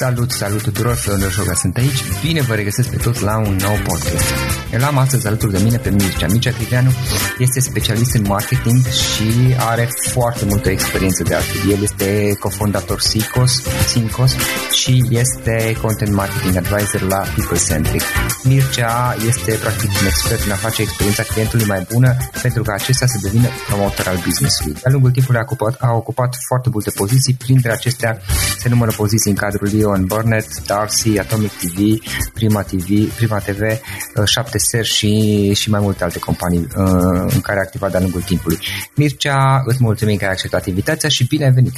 Salut, salut tuturor, Florin Șoga sunt aici. Bine vă regăsesc pe toți la un nou podcast. El am astăzi alături de mine pe Mircea. Mircea Criveanu este specialist în marketing și are foarte multă experiență de altfel. El este cofondator Sicos, Sincos și este content marketing advisor la PeopleCentric. Mircea este practic un expert în a face experiența clientului mai bună pentru ca acesta să devină promotor al business-ului. De-a lungul timpului a ocupat, a ocupat foarte multe poziții, printre acestea se numără poziții în cadrul Leon Burnett, Darcy, Atomic TV, Prima TV, Prima TV, 7 uh, Ser și, și mai multe alte companii uh, în care a activat de-a lungul timpului. Mircea, îți mulțumim că ai acceptat invitația și bine ai venit!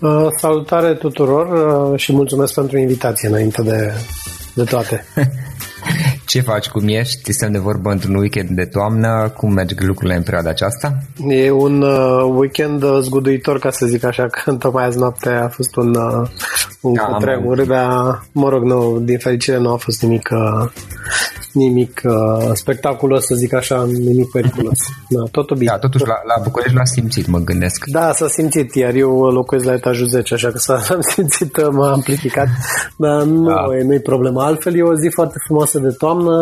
Uh, salutare tuturor și mulțumesc pentru invitație înainte de, de toate. Ce faci? Cum ești? Stăm de vorbă într-un weekend de toamnă. Cum merg lucrurile în perioada aceasta? E un uh, weekend uh, zguduitor, ca să zic așa, că tocmai azi noapte a fost un, uh, un da, cutremur, dar, mă rog, nu, din fericire nu a fost nimic uh, nimic uh, spectaculos, să zic așa, nimic periculos. Da, totul bine. Da, totuși la, la București l-a simțit, mă gândesc. Da, s-a simțit, iar eu locuiesc la etajul 10, așa că s-a simțit, uh, m-a amplificat, dar nu da. e, nu-i problemă. Altfel e o zi foarte frumoasă de toamnă,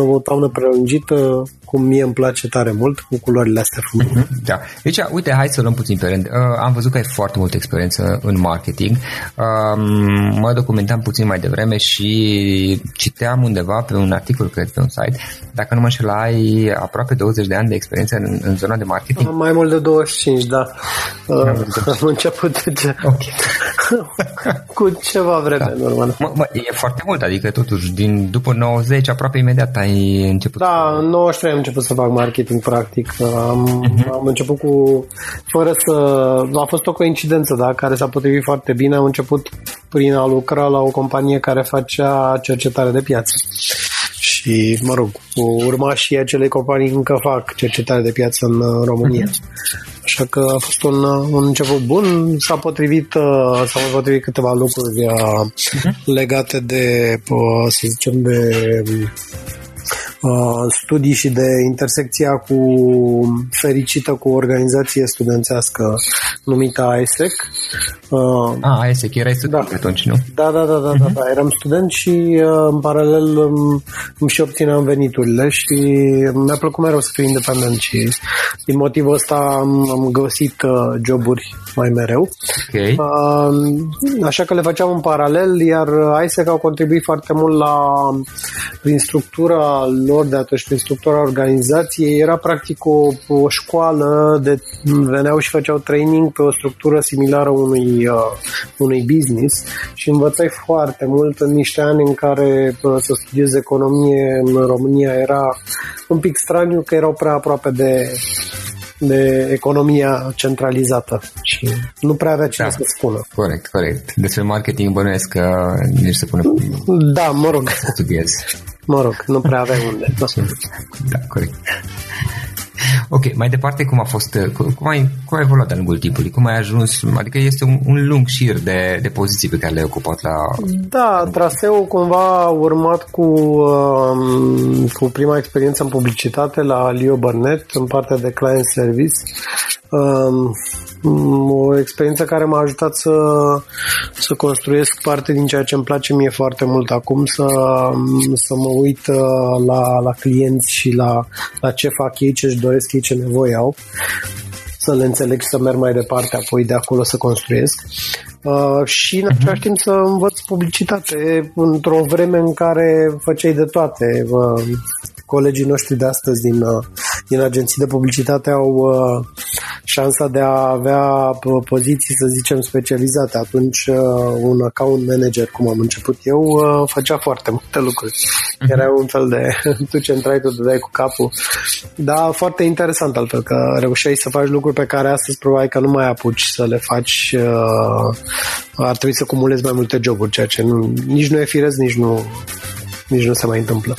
o toamnă prelungită, cum mie îmi place tare mult, cu culorile astea frumoase. Mm-hmm, da. Deci, uite, hai să luăm puțin pe rând. Uh, am văzut că ai foarte multă experiență în marketing. Uh, mă documentam puțin mai devreme și citeam undeva pe un articol cred, pe un site. Dacă nu mă înșel, ai aproape 20 de ani de experiență în, în zona de marketing? Mai mult de 25, da. Uh, am început ce... Okay. cu ceva vreme da. în urmă. Mă, mă, e foarte mult, adică totuși din după 90 aproape imediat ai început. Da, în 93 am început să fac marketing practic. Am, uh-huh. am început cu fără să a fost o coincidență, da, care s-a potrivit foarte bine. Am început prin a lucra la o companie care facea cercetare de piață și, mă rog, urmașii acelei companii încă fac cercetare de piață în uh, România. Uh-huh. Așa că a fost un, uh, un început bun, s-a potrivit, uh, s-au potrivit câteva lucruri uh-huh. legate de, să zicem, de Uh, studii și de intersecția cu fericită cu o organizație studențească numită ISEC. Uh, ah, ISEC, erai student da. atunci, nu? Da, da, da, da, uh-huh. da, da, eram student și uh, în paralel um, îmi și obțineam veniturile și mi-a plăcut mereu să fiu independent și din motivul ăsta am, am găsit uh, joburi mai mereu. Okay. Uh, așa că le făceam în paralel, iar ISEC au contribuit foarte mult la prin structura lor de atunci, prin structura organizației, era practic o, o școală de veneau și făceau training pe o structură similară unui, uh, unui business și învățai foarte mult în niște ani în care uh, să studiezi economie în România era un pic straniu că erau prea aproape de de economia centralizată și nu prea avea cine da. să spună. Corect, corect. Despre marketing bănuiesc că nici să pune... Da, mă rog. Să studiez. Mă rog, nu prea aveai unde. Da, corect. Ok, mai departe, cum a fost, cum ai, cum ai evoluat de-a lungul timpului? Cum ai ajuns, adică este un, un lung șir de, de poziții pe care le-ai ocupat la... Da, traseul cumva a urmat cu, um, cu prima experiență în publicitate la Leo Burnett, în partea de client service. Um, o experiență care m-a ajutat să, să construiesc parte din ceea ce îmi place mie foarte mult acum, să, să mă uit uh, la, la clienți și la, la ce fac ei, ce își doresc ei, ce nevoie au să le înțeleg și să merg mai departe, apoi de acolo să construiesc. Uh, și în același timp să învăț publicitate într-o vreme în care făceai de toate. Uh, colegii noștri de astăzi din, uh, din agenții de publicitate au uh, șansa de a avea uh, poziții, să zicem, specializate. Atunci un account manager, cum am început eu, făcea foarte multe lucruri. Uh-huh. Era un fel de tu ce întrai, tu dai cu capul. Da, foarte interesant altfel că reușeai să faci lucruri pe care astăzi probabil că nu mai apuci să le faci. Ar trebui să cumulezi mai multe joburi, ceea ce nu, nici nu e firesc, nici nu, nici nu se mai întâmplă.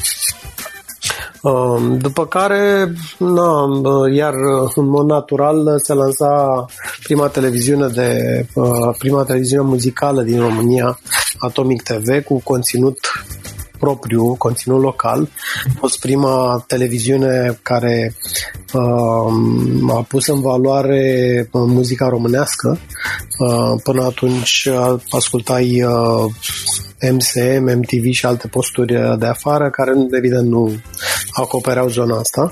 Um, după care, na, iar în mod natural se lansa prima televiziune de uh, prima televiziune muzicală din România, Atomic TV, cu conținut propriu, conținut local. A fost prima televiziune care uh, a pus în valoare muzica românească. Uh, până atunci ascultai uh, MCM, MTV și alte posturi de afară care evident nu acopereau zona asta.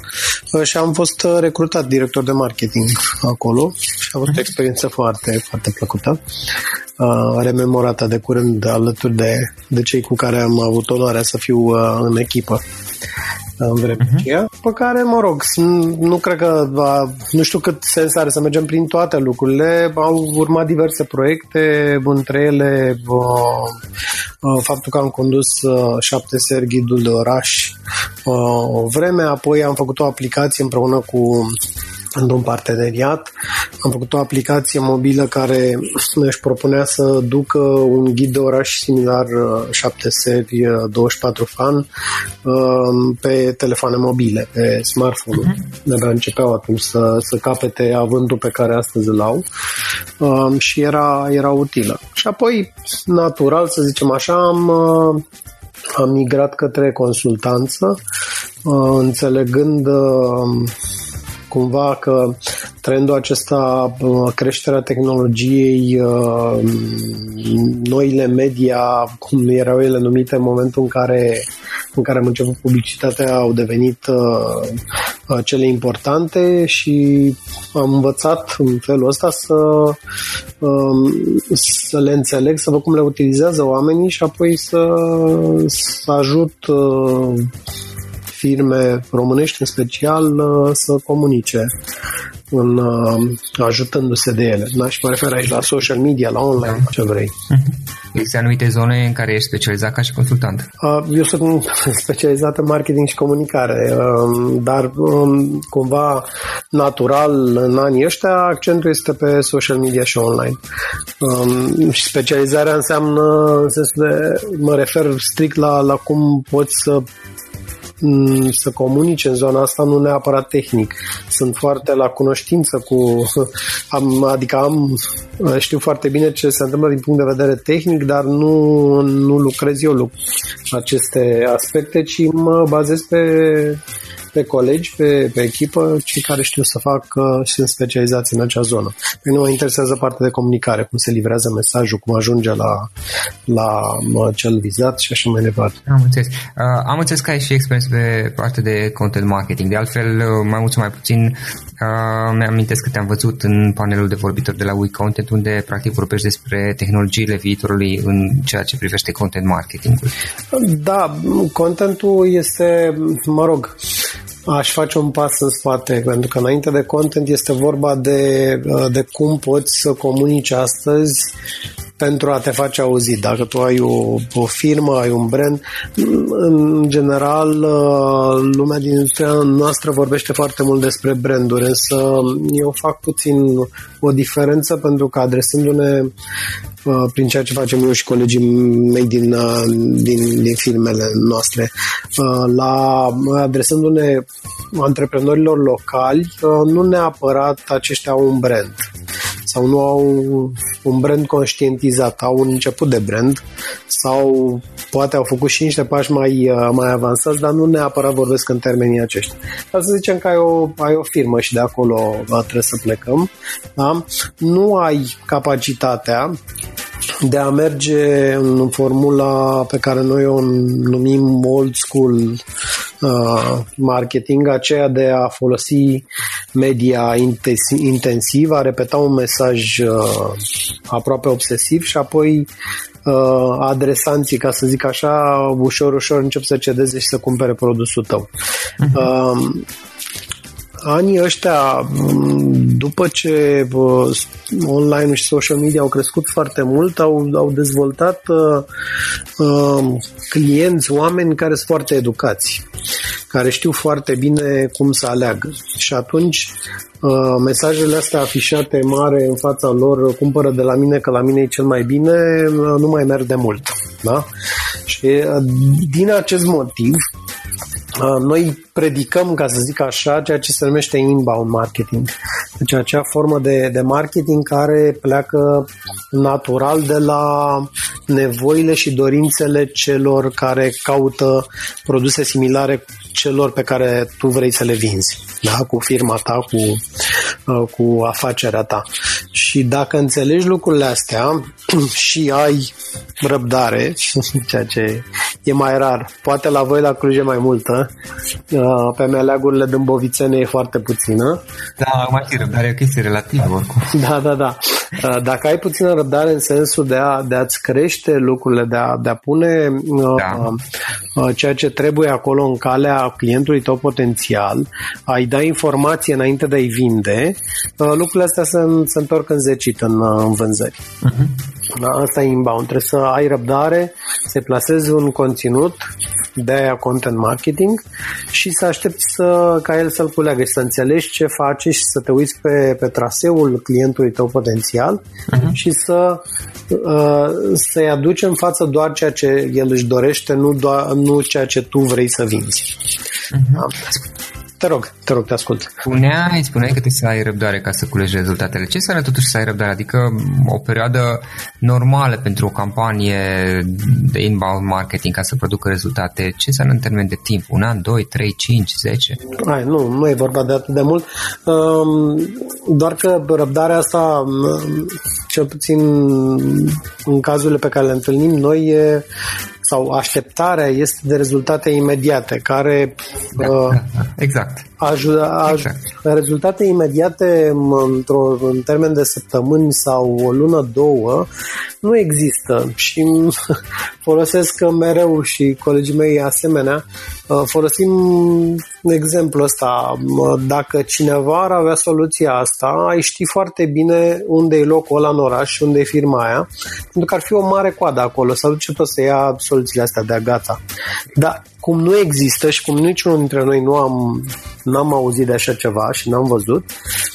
Uh, și am fost uh, recrutat director de marketing acolo și a fost o experiență foarte, foarte plăcută. Uh, rememorată de curând alături de, de cei cu care am avut onoarea să fiu uh, în echipă în vremea uh-huh. aceea, pe care, mă rog, nu cred că, nu știu cât sens are să mergem prin toate lucrurile, au urmat diverse proiecte, între ele faptul că am condus șapte seri ghidul de oraș o vreme, apoi am făcut o aplicație împreună cu într-un parteneriat. Am făcut o aplicație mobilă care își propunea să ducă un ghid de oraș similar 7 uh, seri 24 uh, fan uh, pe telefoane mobile, pe smartphone. Uh-huh. De-abia începeau atunci să, să capete avântul pe care astăzi îl au și era, era utilă. Și apoi, natural, să zicem așa, am am migrat către consultanță, înțelegând cumva că trendul acesta, creșterea tehnologiei, uh, noile media, cum erau ele numite în momentul în care, în care am început publicitatea, au devenit uh, uh, cele importante și am învățat în felul ăsta să, um, să le înțeleg, să văd cum le utilizează oamenii și apoi să, să ajut firme românești în special uh, să comunice în, uh, ajutându-se de ele. Da? Și mă refer aici la social media, la online, ce vrei. Există anumite zone în care ești specializat ca și consultant? Uh, eu sunt specializat în marketing și comunicare, um, dar um, cumva natural în anii ăștia accentul este pe social media și online. Um, și specializarea înseamnă, în sensul de, mă refer strict la, la cum poți să Mm, să comunice în zona asta, nu neapărat tehnic. Sunt foarte la cunoștință cu... Am, adică am, știu foarte bine ce se întâmplă din punct de vedere tehnic, dar nu, nu lucrez eu aceste aspecte, ci mă bazez pe pe colegi, pe, pe echipă, cei care știu să facă și sunt specializați în acea zonă. Pe nu mă interesează partea de comunicare, cum se livrează mesajul, cum ajunge la, la cel vizat și așa mai departe. Am înțeles. Uh, am înțeles că ai și experiență pe partea de content marketing. De altfel, uh, mai mult sau mai puțin, uh, mi-amintesc că te-am văzut în panelul de vorbitori de la WeContent, unde practic vorbești despre tehnologiile viitorului în ceea ce privește content marketing-ul. Da, contentul este, mă rog, aș face un pas în spate, pentru că înainte de content este vorba de, de cum poți să comunici astăzi pentru a te face auzit. Dacă tu ai o, o firmă, ai un brand, în general lumea din industria noastră vorbește foarte mult despre branduri, însă eu fac puțin o diferență pentru că adresându-ne Uh, prin ceea ce facem eu și colegii mei din, uh, din, din filmele noastre, uh, la adresându-ne antreprenorilor locali, nu neapărat aceștia au un brand sau nu au un brand conștientizat, au un început de brand sau poate au făcut și niște pași mai, mai avansați, dar nu neapărat vorbesc în termenii aceștia. Dar să zicem că ai o, ai o firmă și de acolo trebuie să plecăm, da? nu ai capacitatea de a merge în formula pe care noi o numim old school uh, marketing, aceea de a folosi media intensiv, a repeta un mesaj uh, aproape obsesiv și apoi uh, adresanții, ca să zic așa, ușor, ușor încep să cedeze și să cumpere produsul tău. Uh-huh. Uh, anii ăștia, după ce online și social media au crescut foarte mult, au, au dezvoltat uh, uh, clienți, oameni care sunt foarte educați, care știu foarte bine cum să aleagă. Și atunci uh, mesajele astea afișate mare în fața lor, cumpără de la mine că la mine e cel mai bine, uh, nu mai merg de mult. Da? Și uh, din acest motiv, noi predicăm, ca să zic așa, ceea ce se numește inbound marketing. Deci acea formă de, de marketing care pleacă natural de la nevoile și dorințele celor care caută produse similare celor pe care tu vrei să le vinzi, da? cu firma ta, cu, uh, cu afacerea ta. Și dacă înțelegi lucrurile astea și ai răbdare, ceea ce e mai rar, poate la voi la Cluj e mai multă, uh, pe meleagurile din Bovițene e foarte puțină. Da, mai fi răbdare, e o chestie relativă oricum. Da, da, da. Uh, dacă ai puțină răbdare în sensul de, a, de a-ți crește lucrurile, de a, de a pune da. uh, ceea ce trebuie acolo în calea clientului tău potențial, ai da informație înainte de a-i vinde, uh, lucrurile astea se, se întorc în zecit în, în vânzări. Uh-huh. Da, asta e inbound. Trebuie să ai răbdare, să plasezi un conținut, de aia content marketing și să aștepți să, ca el să-l culeagă și să înțelegi ce face și să te uiți pe, pe traseul clientului tău potențial uh-huh. și să uh, să-i aduci în față doar ceea ce el își dorește, nu, doar, nu ceea ce tu vrei să vinzi. Uh-huh. Da? Te rog, te rog, te ascult. Spuneai, spuneai că trebuie să ai răbdare ca să culegi rezultatele. Ce înseamnă totuși să ai răbdare? Adică o perioadă normală pentru o campanie de inbound marketing ca să producă rezultate. Ce înseamnă în termen de timp? Un an, doi, trei, cinci, zece? Hai, nu, nu e vorba de atât de mult. Um, doar că răbdarea asta, um, cel puțin în cazurile pe care le întâlnim noi, e sau așteptarea este de rezultate imediate, care da, uh, da, da. exact. Ajută, aj- exact. rezultate imediate într-o, în termen de săptămâni sau o lună, două, nu există și folosesc mereu și colegii mei asemenea, uh, folosim exemplul ăsta. Dacă cineva ar avea soluția asta, ai ști foarte bine unde e locul ăla în oraș și unde e firma aia, pentru că ar fi o mare coadă acolo, să duce tot să ia soluțiile astea de gata. Dar cum nu există și cum niciunul dintre noi nu am, n-am auzit de așa ceva și n-am văzut,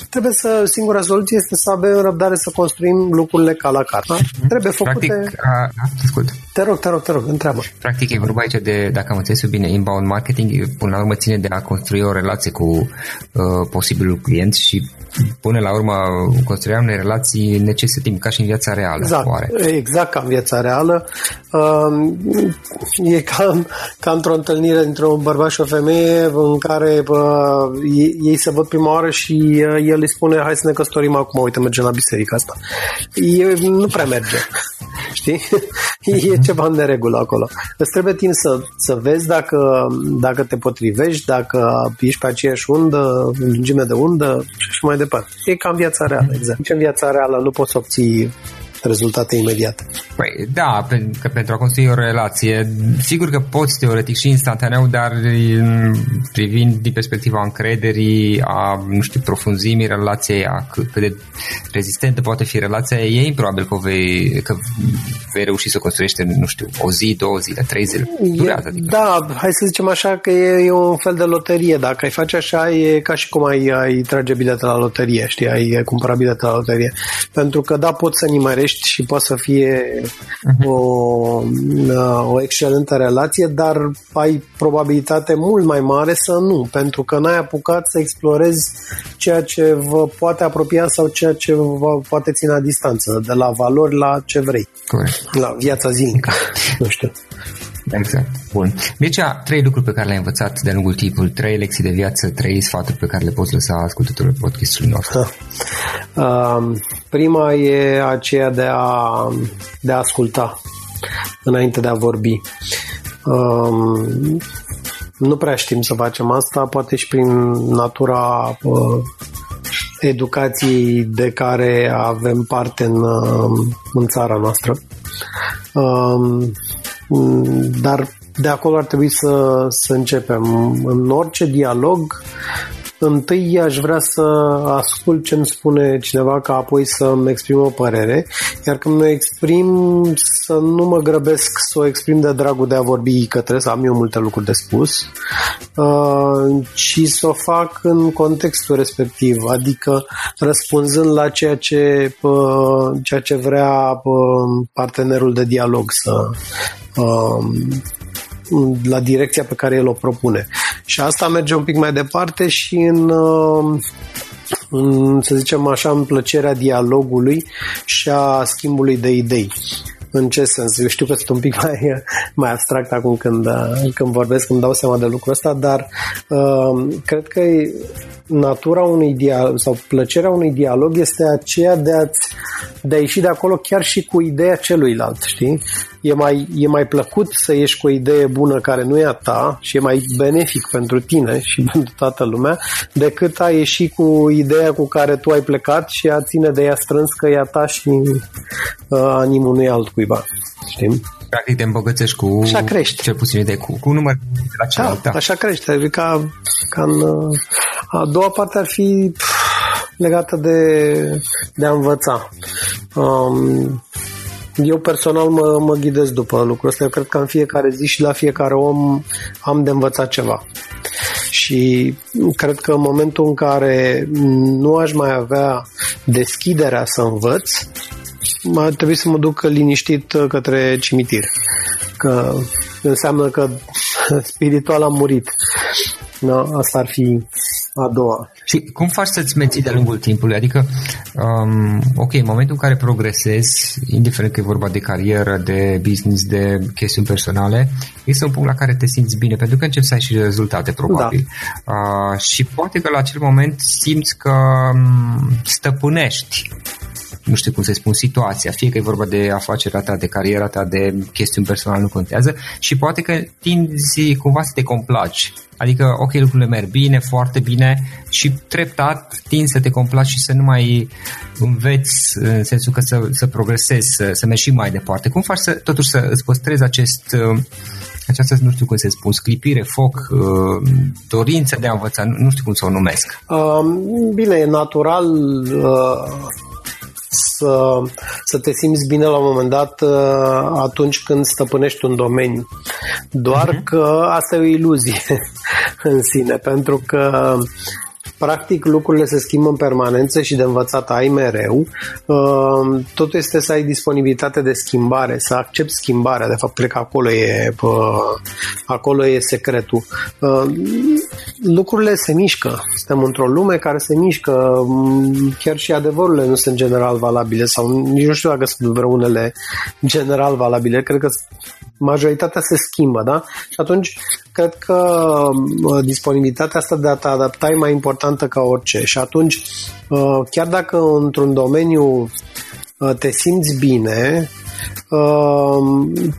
trebuie să, singura soluție este să avem răbdare să construim lucrurile ca la carte. Mm-hmm. Trebuie făcute... Practic, a, a, ascult. Te rog, te rog, te rog, întreabă. Practic e vorba aici de, dacă am înțeles bine, inbound marketing, până la urmă ține de a construi o relație cu uh, posibilul client și până la urmă construirea unei relații necesită timp, ca și în viața reală. Exact, oare? exact ca în viața reală. Uh, e ca, ca într-o întâlnire dintre un bărbat și o femeie în care uh, ei se văd prima oară și uh, el îi spune hai să ne căsătorim acum, uite, mergem la biserică asta. E, nu prea merge. Știi? e ceva în neregulă acolo. Îți trebuie timp să, să vezi dacă, dacă te potrivești, dacă ești pe aceeași undă, lungime de undă și mai departe. E ca în viața reală, exact. Nici în viața reală nu poți obții rezultate imediate. Păi da, pe, că pentru a construi o relație, sigur că poți teoretic și instantaneu, dar privind din perspectiva încrederii, a, nu știu, profunzimii relației, a cât, cât de rezistentă poate fi relația, e improbabil că vei, că vei reuși să construiești, nu știu, o zi, două zile, trei zile. Durează, adică. Da, hai să zicem așa că e, e un fel de loterie. Dacă ai face așa, e ca și cum ai, ai trage bilete la loterie, știi, ai cumpăra bilete la loterie. Pentru că da, poți să nimerești iubești și poate să fie mhm. o, o excelentă relație, dar ai probabilitate mult mai mare să nu, pentru că n-ai apucat să explorezi ceea ce vă poate apropia sau ceea ce vă poate ține la distanță, de la valori la ce vrei. Corect. La viața zilnică. nu știu. Exact. Bun. Mircea, trei lucruri pe care le-ai învățat de-a lungul timpului, trei lecții de viață, trei sfaturi pe care le poți lăsa ascultătorilor podcastului nostru. Uh, prima e aceea de a, de a asculta înainte de a vorbi. Uh, nu prea știm să facem asta, poate și prin natura uh, educației de care avem parte în, uh, în țara noastră. Uh, dar de acolo ar trebui să, să începem. În orice dialog, întâi aș vrea să ascult ce îmi spune cineva ca apoi să-mi exprim o părere, iar când mă exprim să nu mă grăbesc să o exprim de dragul de a vorbi, că trebuie să am eu multe lucruri de spus, uh, ci să o fac în contextul respectiv, adică răspunzând la ceea ce, uh, ceea ce vrea uh, partenerul de dialog să, la direcția pe care el o propune. Și asta merge un pic mai departe și în, uh, în să zicem așa, în plăcerea dialogului și a schimbului de idei. În ce sens? Eu știu că sunt un pic mai, mai abstract acum când, când vorbesc, îmi dau seama de lucrul ăsta, dar uh, cred că natura unui dialog sau plăcerea unui dialog este aceea de a, de a ieși de acolo chiar și cu ideea celuilalt, știi? E mai, e mai plăcut să ieși cu o idee bună care nu e a ta și e mai benefic pentru tine și pentru toată lumea decât a ieși cu ideea cu care tu ai plecat și a ține de ea strâns că e a ta și uh, a nimănui altcuiva. Știi? Practic te îmbogățești cu așa crești. cel puțin de cu, cu un număr la celălalt. Da, da, așa crește. Adică ca, ca în, uh, a doua parte ar fi legată de, de a învăța. Um, eu personal mă, mă ghidez după lucrul ăsta. Eu cred că în fiecare zi și la fiecare om am de învățat ceva. Și cred că în momentul în care nu aș mai avea deschiderea să învăț, ar trebui să mă duc liniștit către cimitir. Că înseamnă că spiritual am murit. Da, asta ar fi a doua. Și cum faci să-ți menții de-a lungul timpului? Adică, um, ok, în momentul în care progresezi, indiferent că e vorba de carieră, de business, de chestiuni personale, este un punct la care te simți bine, pentru că începi să ai și rezultate, probabil. Da. Uh, și poate că la acel moment simți că um, stăpânești nu știu cum să spun, situația, fie că e vorba de afacerea ta, de cariera ta, de chestiuni personale, nu contează și poate că tinzi cumva să te complaci. Adică, ok, lucrurile merg bine, foarte bine și treptat tin să te complaci și să nu mai înveți în sensul că să, să progresezi, să, să mergi și mai departe. Cum faci să, totuși să îți păstrezi acest această, nu știu cum să spun, sclipire, foc, uh, dorință de a învăța, nu știu cum să o numesc. Uh, bine, e natural uh, să, să te simți bine la un moment dat uh, atunci când stăpânești un domeniu. Doar uh-huh. că asta e o iluzie în sine, pentru că Practic, lucrurile se schimbă în permanență și de învățat ai mereu. Uh, totul este să ai disponibilitate de schimbare, să accepti schimbarea. De fapt, cred că acolo e, acolo e secretul. Uh, lucrurile se mișcă. Suntem într-o lume care se mișcă. Mm, chiar și adevărurile nu sunt general valabile sau nici nu știu dacă sunt vreunele general valabile. Cred că majoritatea se schimbă, da? Și atunci cred că disponibilitatea asta de a te adapta e mai importantă ca orice. Și atunci, uh, chiar dacă într-un domeniu uh, te simți bine, uh,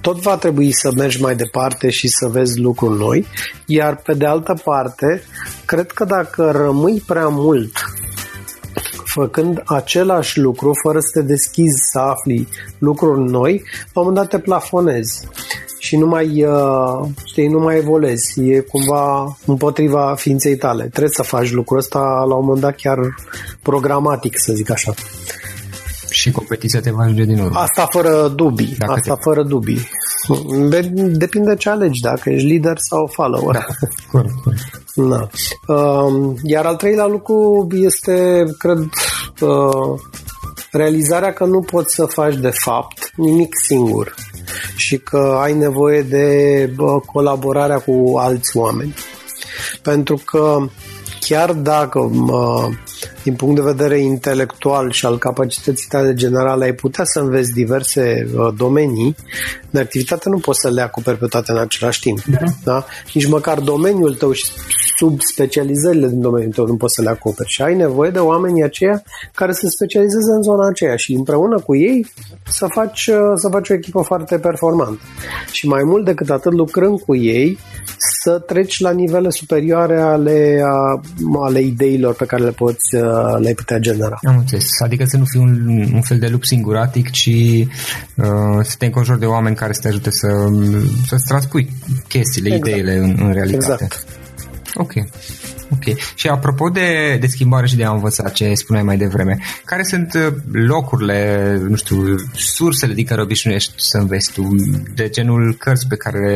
tot va trebui să mergi mai departe și să vezi lucruri noi, iar pe de altă parte, cred că dacă rămâi prea mult făcând același lucru, fără să te deschizi să afli lucruri noi, la un moment dat te plafonezi și nu mai, uh, știi, nu mai evoluezi. E cumva împotriva ființei tale. Trebuie să faci lucrul ăsta la un moment dat chiar programatic, să zic așa. Și competiția te va ajunge din urmă. Asta fără dubii. Dacă asta te... fără dubii. Depinde ce alegi, dacă ești lider sau follower. Da, corect, corect. Da. Uh, iar al treilea lucru este, cred, uh, realizarea că nu poți să faci de fapt nimic singur și că ai nevoie de uh, colaborarea cu alți oameni. Pentru că chiar dacă uh, din punct de vedere intelectual și al capacității tale generale ai putea să înveți diverse uh, domenii, de activitate nu poți să le acoperi pe toate în același timp. Uh-huh. Da? Nici măcar domeniul tău și subspecializările din domeniul tău nu poți să le acoperi și ai nevoie de oamenii aceia care se specializeze în zona aceea și împreună cu ei să faci, uh, să faci o echipă foarte performantă. Și mai mult decât atât, lucrând cu ei, să treci la nivele superioare ale, ale ideilor pe care le poți uh, le-ai putea genera. Am înțeles. Adică să nu fii un, un fel de lup singuratic, ci uh, să te înconjori de oameni care să te ajute să, să-ți transpui chestiile, exact. ideile în, în realitate. Exact. Ok. Ok. Și apropo de, de schimbare și de a învăța ce spuneai mai devreme, care sunt uh, locurile, nu știu, sursele din care obișnuiești să înveți tu, de genul cărți pe care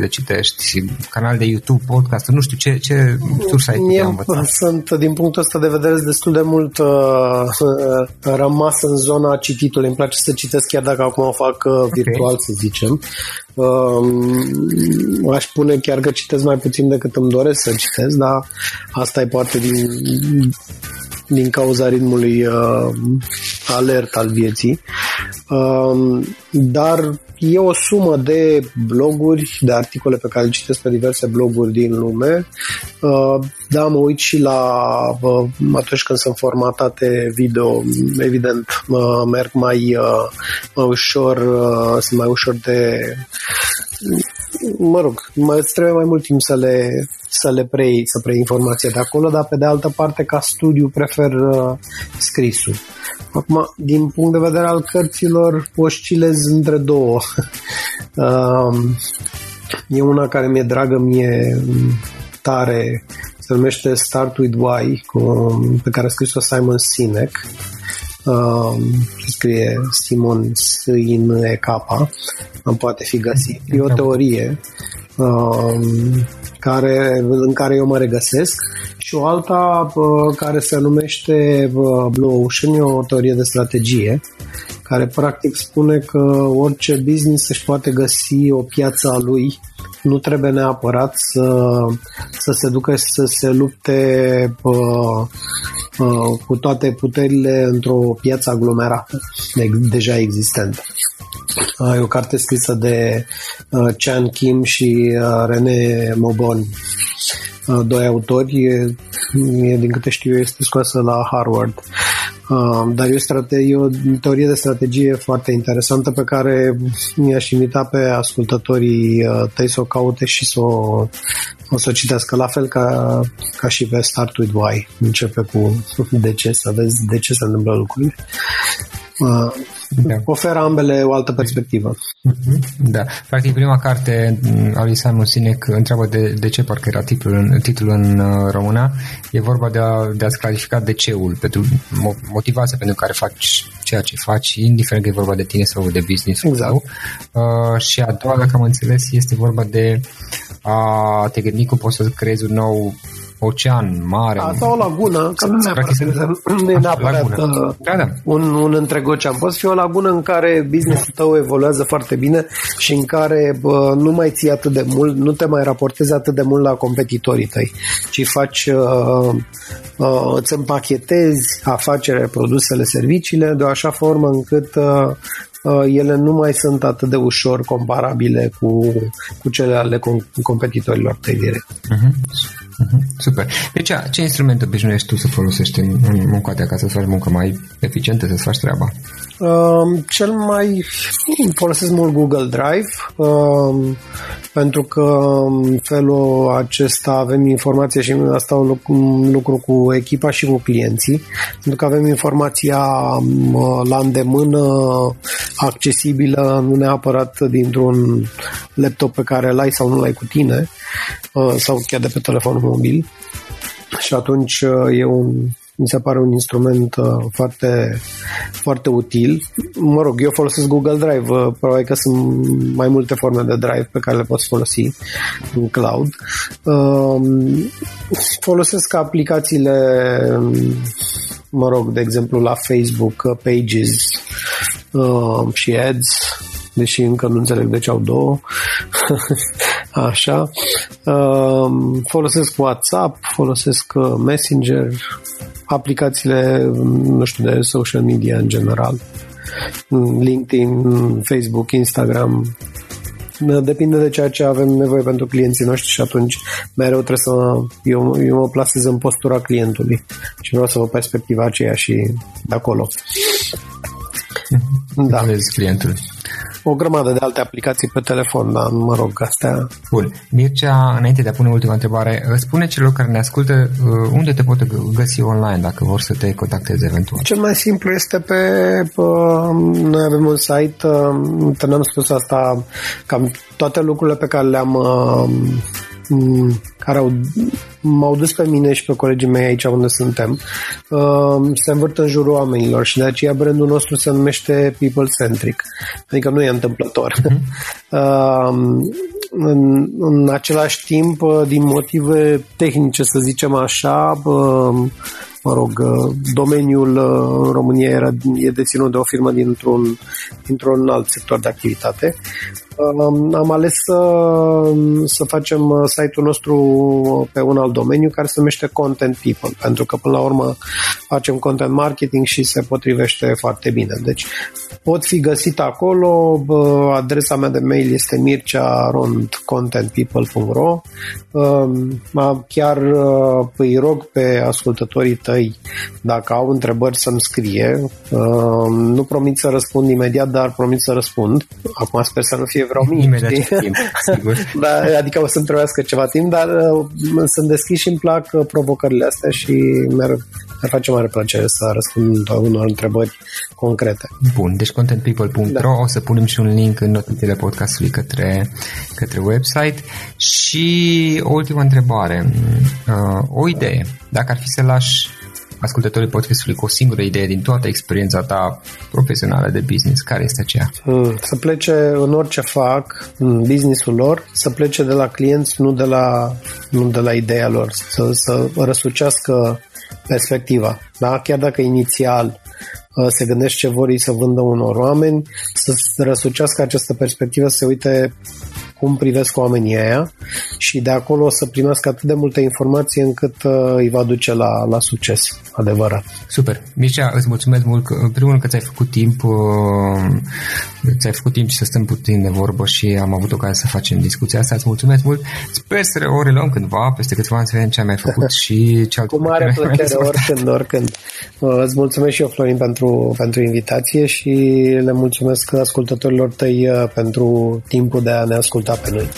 le citești, canal de YouTube, podcast, nu știu, ce, ce surse ai de a învăța? Sunt, din punctul ăsta de vedere, destul de mult uh, uh, rămas în zona cititului. Îmi place să citesc chiar dacă acum o fac uh, virtual, okay. să zicem. Uh, aș spune chiar că citesc mai puțin decât îmi doresc să citesc, dar asta e parte din, din cauza ritmului uh, alert al vieții. Uh, dar e o sumă de bloguri, de articole pe care le citesc pe diverse bloguri din lume. Uh, da, mă uit și la uh, atunci când sunt formatate video, evident, merg mai, uh, mai ușor, sunt mai ușor de mă rog, mai trebuie mai mult timp să le, să le preiei, să preiei informația de acolo, dar pe de altă parte, ca studiu, prefer uh, scrisul. Acum, din punct de vedere al cărților, oscilez între două. uh, e una care mi-e dragă mie tare, se numește Start With Why, cu, pe care a scris-o Simon Sinek. Uh, scrie Simon S I N E K nu poate fi găsit. E o teorie uh, care, în care eu mă regăsesc și o alta uh, care se numește uh, Blue Ocean, e o teorie de strategie care practic spune că orice business își poate găsi o piață a lui nu trebuie neapărat să, să se ducă și să se lupte uh, uh, cu toate puterile într-o piață aglomerată deja existentă. Uh, e o carte scrisă de uh, Chan Kim și uh, René Mobon, uh, doi autori. E, e, din câte știu eu, este scoasă la Harvard. Uh, dar e o, strate- e o teorie de strategie foarte interesantă pe care mi-aș invita pe ascultătorii uh, tăi să o caute și să o, o să o citească la fel ca, ca și pe Start With Why. Începe cu de ce, să vezi de ce se întâmplă lucrurile. Uh, da. oferă ambele o altă perspectivă. Mhm. Da. Practic, prima carte a lui Simon Sinek întreabă de, de ce, parcă era titlul, titlul în uh, română. E vorba de, a, de a-ți clarifica de ceul, pentru motivația pentru care faci ceea ce faci, indiferent că e vorba de tine sau de business exact. sau. Uh, și a doua, dacă am înțeles, este vorba de a te gândi cum poți să creezi un nou ocean mare. Asta o lagună, că nu neapărat, nu e neapărat uh, da, da. Un, un întreg ocean. Poți fi o lagună în care businessul tău evoluează foarte bine și în care bă, nu mai ții atât de mult, nu te mai raportezi atât de mult la competitorii tăi, ci faci, uh, uh, îți împachetezi afacerea, produsele, serviciile de o așa formă încât uh, uh, ele nu mai sunt atât de ușor comparabile cu, cu cele ale competitorilor tăi direct. Uh-huh. Uh-huh. Super. Deci, ce instrument obișnuiești tu să folosești în, în munca de acasă, să faci muncă mai eficientă, să-ți faci treaba? Uh, cel mai folosesc mult Google Drive uh, pentru că în felul acesta avem informație și asta un lucru, un lucru cu echipa și cu clienții pentru că avem informația uh, la îndemână accesibilă nu neapărat dintr-un laptop pe care l-ai sau nu l-ai cu tine uh, sau chiar de pe telefonul mobil. Și atunci uh, e un mi se pare un instrument uh, foarte, foarte util. Mă rog, eu folosesc Google Drive, uh, probabil că sunt mai multe forme de Drive pe care le poți folosi în cloud. Uh, folosesc aplicațiile mă rog, de exemplu la Facebook, uh, Pages uh, și Ads, deși încă nu înțeleg de ce au două. Așa. Uh, folosesc WhatsApp, folosesc uh, Messenger, aplicațiile, nu știu, de social media în general. LinkedIn, Facebook, Instagram, depinde de ceea ce avem nevoie pentru clienții noștri și atunci mereu trebuie să eu, eu mă plasez în postura clientului și vreau să vă perspectiva aceea și de acolo. Da. Vezi clientul o grămadă de alte aplicații pe telefon, dar mă rog, astea... Bun. Mircea, înainte de a pune ultima întrebare, spune celor care ne ascultă uh, unde te pot găsi online dacă vor să te contacteze eventual. Cel mai simplu este pe... pe noi avem un site, uh, te am spus asta, cam toate lucrurile pe care le-am uh, care au, m-au dus pe mine și pe colegii mei aici unde suntem, uh, se învârt în jurul oamenilor și de aceea brandul nostru se numește People Centric. Adică nu e întâmplător. Uh, în, în același timp, uh, din motive tehnice, să zicem așa, uh, mă rog, uh, domeniul în România era, e deținut de o firmă dintr-un, dintr-un alt sector de activitate. am ales să, să facem site-ul nostru pe un alt domeniu care se numește Content People, pentru că până la urmă facem content marketing și se potrivește foarte bine. Deci pot fi găsit acolo, adresa mea de mail este mircearondcontentpeople.ro Chiar îi rog pe ascultătorii tăi dacă au întrebări să-mi scrie. Nu promit să răspund imediat, dar promit să răspund. Acum sper să nu fie vreo mie. Imediat timp, sigur. da, adică o să-mi trebuiască ceva timp, dar sunt deschis și îmi plac provocările astea și merg mi face mare plăcere să răspund unor întrebări concrete. Bun, deci contentpeople.ro da. o să punem și un link în notițele podcastului către, către website și o ultimă întrebare. Uh, o idee. Dacă ar fi să lași ascultătorii podcastului cu o singură idee din toată experiența ta profesională de business, care este aceea? Hmm, să plece în orice fac, în businessul lor, să plece de la clienți, nu de la, nu de la ideea lor, să, să răsucească perspectiva. Da? Chiar dacă inițial uh, se gândește ce vor ei să vândă unor oameni, să răsucească această perspectivă, să se uite cum privesc oamenii aia și de acolo o să primească atât de multă informație încât uh, îi va duce la, la succes adevărat. Super. Mircea, îți mulțumesc mult, că, în primul rând că ți-ai făcut timp uh, ți-ai făcut timp și să stăm puțin de vorbă și am avut ocazia să facem discuția asta. Îți mulțumesc mult. Sper să o reluăm cândva, peste câțiva ani să vedem ce ai mai făcut și ce Cu mare plăcere, oricând, oricând. Uh, îți mulțumesc și eu, Florin, pentru, pentru invitație și le mulțumesc ascultătorilor tăi uh, pentru timpul de a ne asculta pe noi.